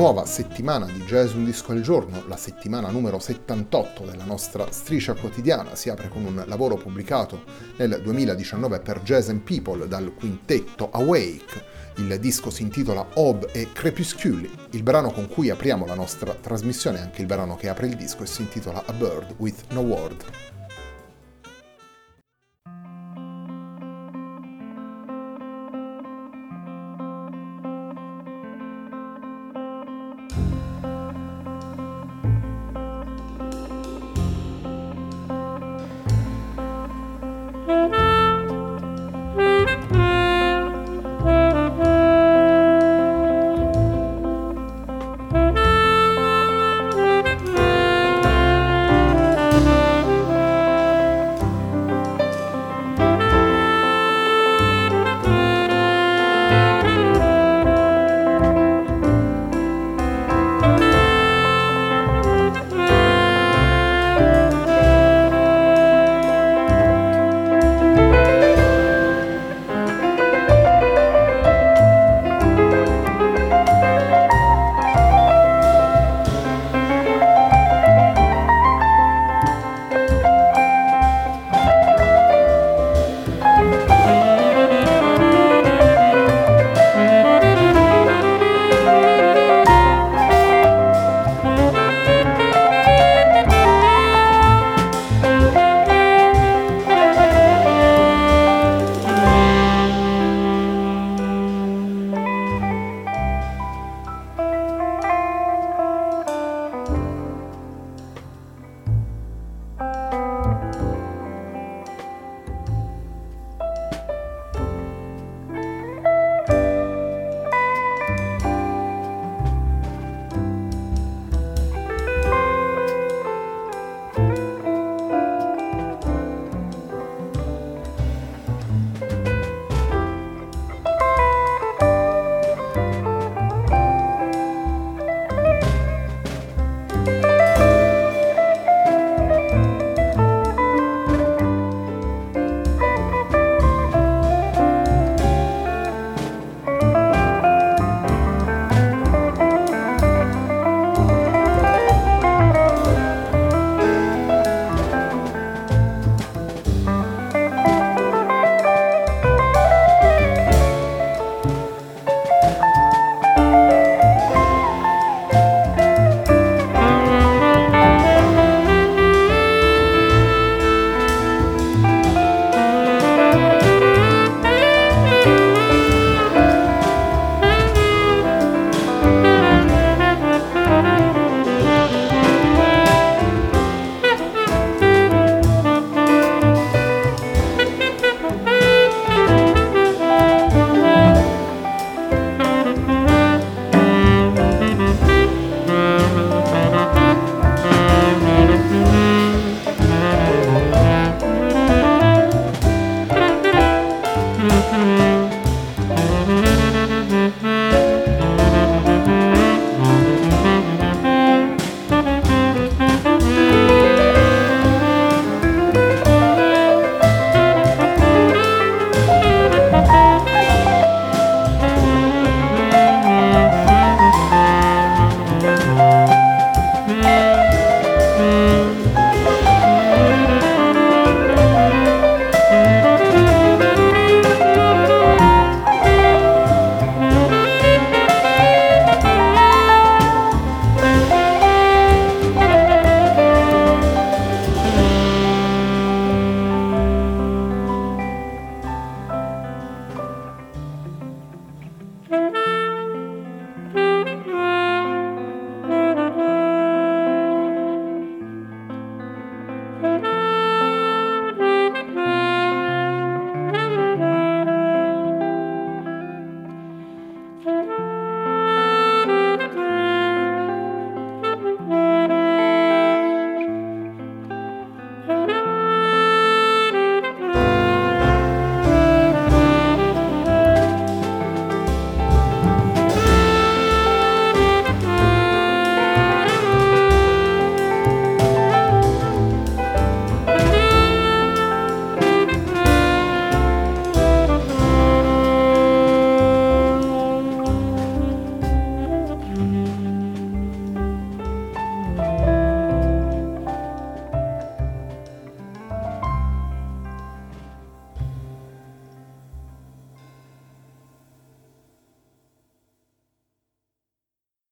Nuova settimana di Jazz Un Disco al Giorno, la settimana numero 78 della nostra striscia quotidiana, si apre con un lavoro pubblicato nel 2019 per Jazz and People dal quintetto Awake. Il disco si intitola Ob e Crepusculi. Il brano con cui apriamo la nostra trasmissione, anche il brano che apre il disco, e si intitola A Bird with No Word.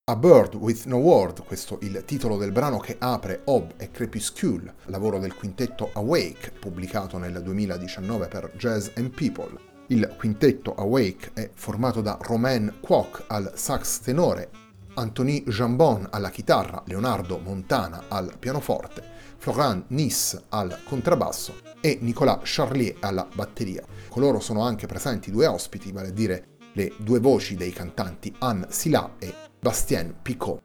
A Bird with No Word, questo il titolo del brano che apre Ob e Crepuscule, lavoro del quintetto Awake, pubblicato nel 2019 per Jazz and People. Il quintetto Awake è formato da Romain Kwok al sax tenore, Anthony Jambon alla chitarra, Leonardo Montana al pianoforte, Florent Nice al contrabbasso e Nicolas Charlier alla batteria. Con loro sono anche presenti due ospiti, vale a dire le due voci dei cantanti Anne Silla e Bastien Picot.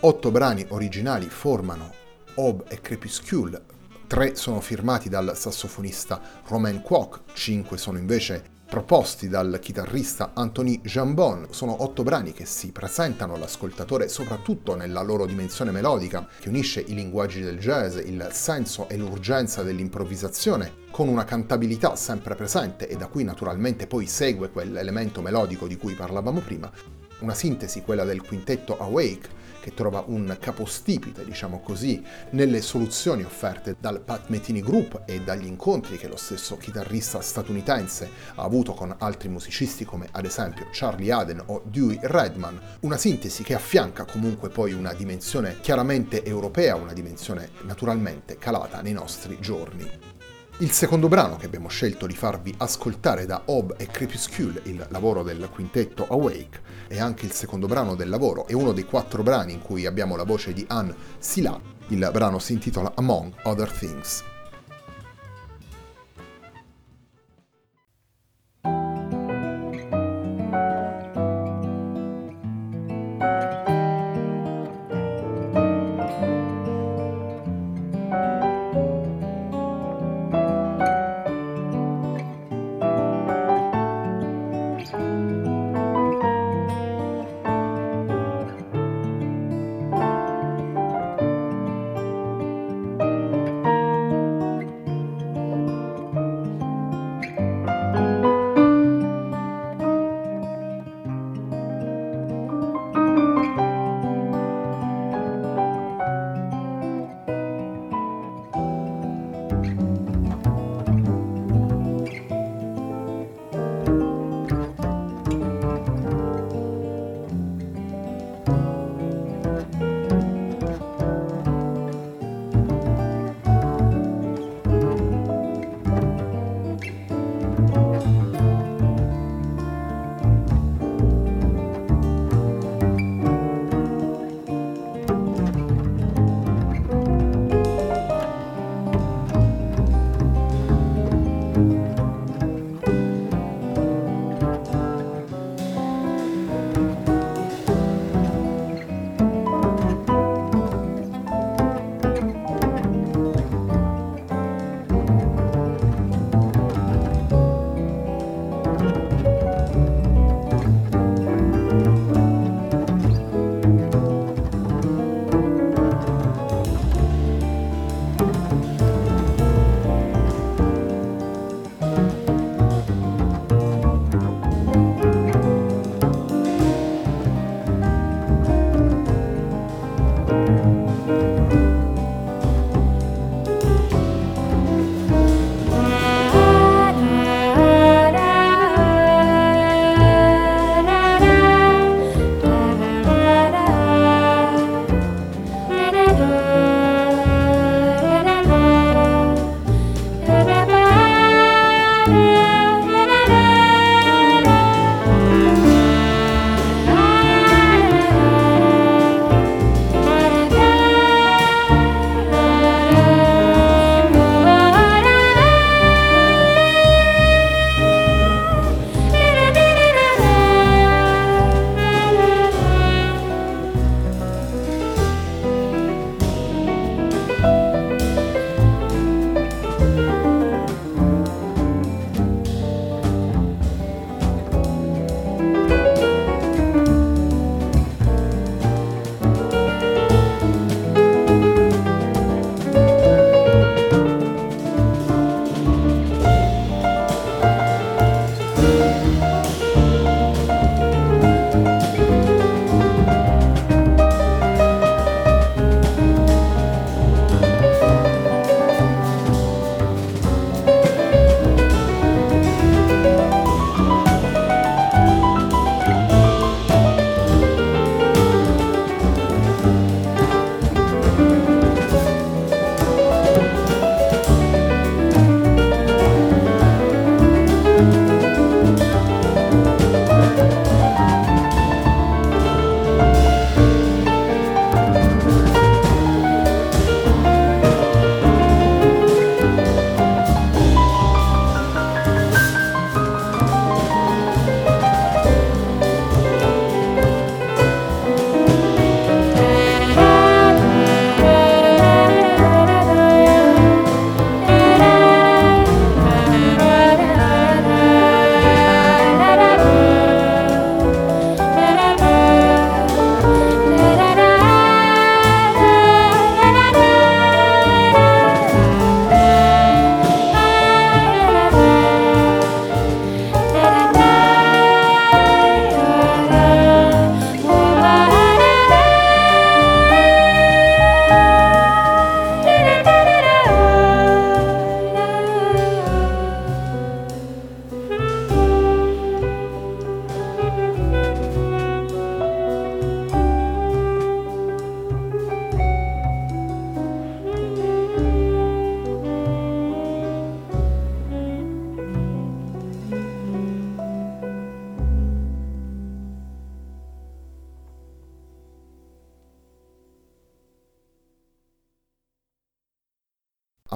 Otto brani originali formano Aube e Crepuscule, tre sono firmati dal sassofonista Romain Kwok, cinque sono invece proposti dal chitarrista Anthony Jambon. Sono otto brani che si presentano all'ascoltatore soprattutto nella loro dimensione melodica, che unisce i linguaggi del jazz, il senso e l'urgenza dell'improvvisazione, con una cantabilità sempre presente e da cui naturalmente poi segue quell'elemento melodico di cui parlavamo prima. Una sintesi, quella del quintetto Awake, che trova un capostipite, diciamo così, nelle soluzioni offerte dal Pat Metini Group e dagli incontri che lo stesso chitarrista statunitense ha avuto con altri musicisti come ad esempio Charlie Aden o Dewey Redman, una sintesi che affianca comunque poi una dimensione chiaramente europea, una dimensione naturalmente calata nei nostri giorni. Il secondo brano che abbiamo scelto di farvi ascoltare da Ob e Crepuscule, il lavoro del quintetto Awake, è anche il secondo brano del lavoro e uno dei quattro brani in cui abbiamo la voce di Anne Silla. Il brano si intitola Among Other Things.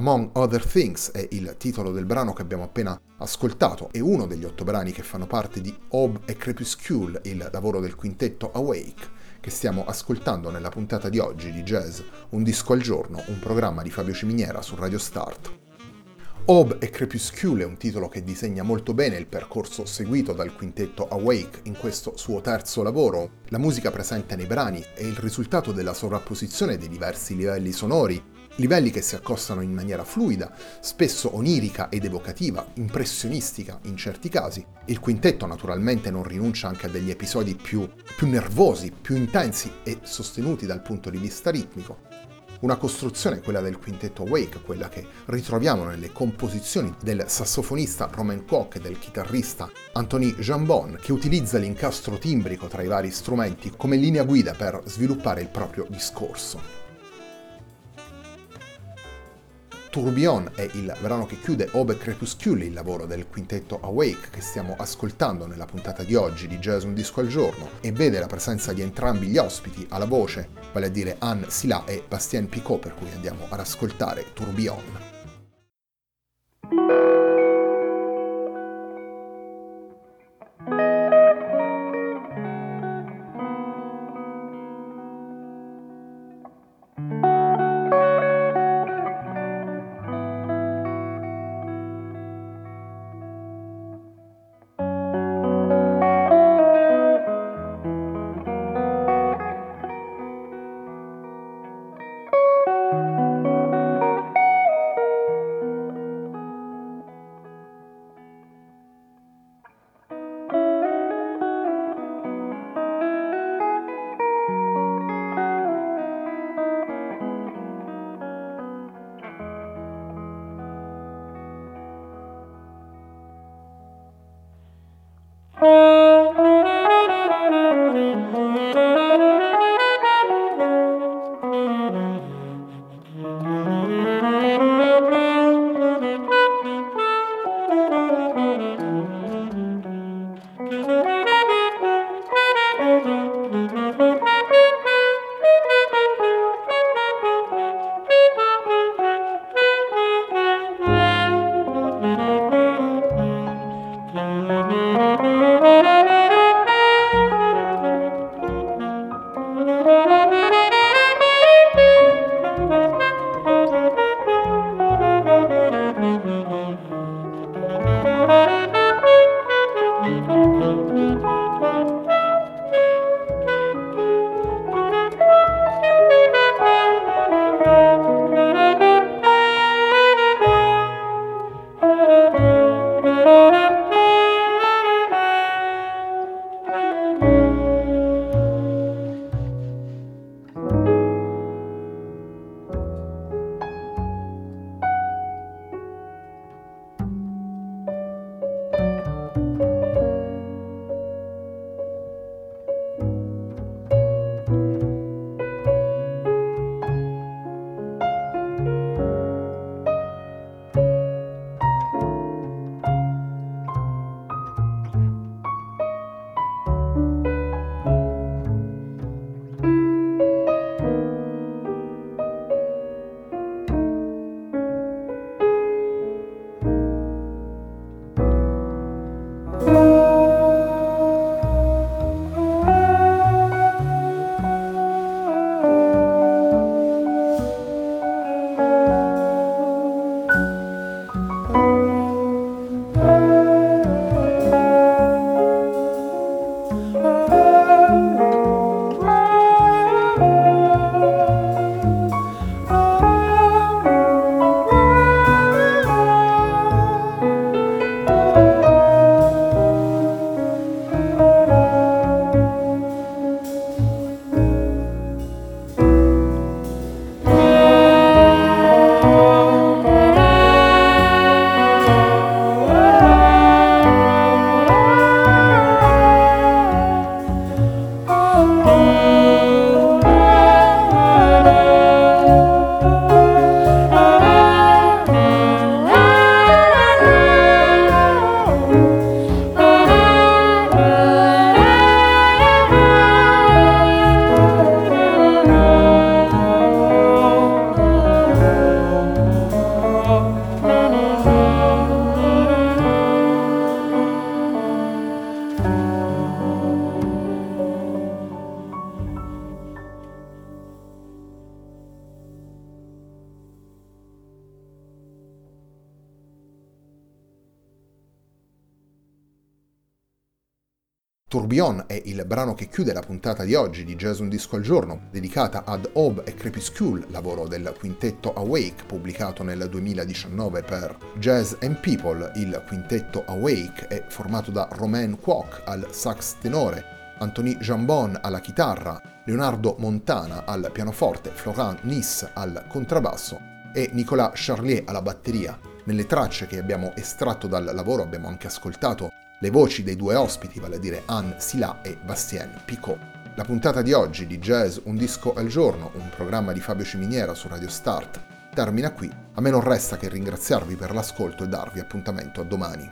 Among Other Things è il titolo del brano che abbiamo appena ascoltato, è uno degli otto brani che fanno parte di Aube e Crepuscule, il lavoro del quintetto Awake, che stiamo ascoltando nella puntata di oggi di Jazz, un disco al giorno, un programma di Fabio Ciminiera su Radio Start. Aube e Crepuscule è un titolo che disegna molto bene il percorso seguito dal quintetto Awake in questo suo terzo lavoro. La musica presente nei brani è il risultato della sovrapposizione dei diversi livelli sonori livelli che si accostano in maniera fluida, spesso onirica ed evocativa, impressionistica in certi casi. Il quintetto naturalmente non rinuncia anche a degli episodi più, più nervosi, più intensi e sostenuti dal punto di vista ritmico. Una costruzione, quella del quintetto Wake, quella che ritroviamo nelle composizioni del sassofonista Roman Kwok e del chitarrista Anthony Jambon, che utilizza l'incastro timbrico tra i vari strumenti come linea guida per sviluppare il proprio discorso. Tourbillon è il brano che chiude Obe Crepusculi, il lavoro del quintetto Awake che stiamo ascoltando nella puntata di oggi di Jazz Un Disco al Giorno e vede la presenza di entrambi gli ospiti alla voce, vale a dire Anne Silla e Bastien Picot, per cui andiamo ad ascoltare Tourbillon. Música Tourbillon è il brano che chiude la puntata di oggi di Jazz Un Disco al Giorno, dedicata ad Aube e Crepuscule, lavoro del quintetto Awake, pubblicato nel 2019 per Jazz and People. Il quintetto Awake è formato da Romain Kwok al sax tenore, Anthony Jambon alla chitarra, Leonardo Montana al pianoforte, Florent Nice al contrabbasso e Nicolas Charlier alla batteria. Nelle tracce che abbiamo estratto dal lavoro abbiamo anche ascoltato le voci dei due ospiti, vale a dire Anne Silla e Bastien Picot. La puntata di oggi di Jazz Un disco al giorno, un programma di Fabio Ciminiera su Radio Start, termina qui. A me non resta che ringraziarvi per l'ascolto e darvi appuntamento a domani.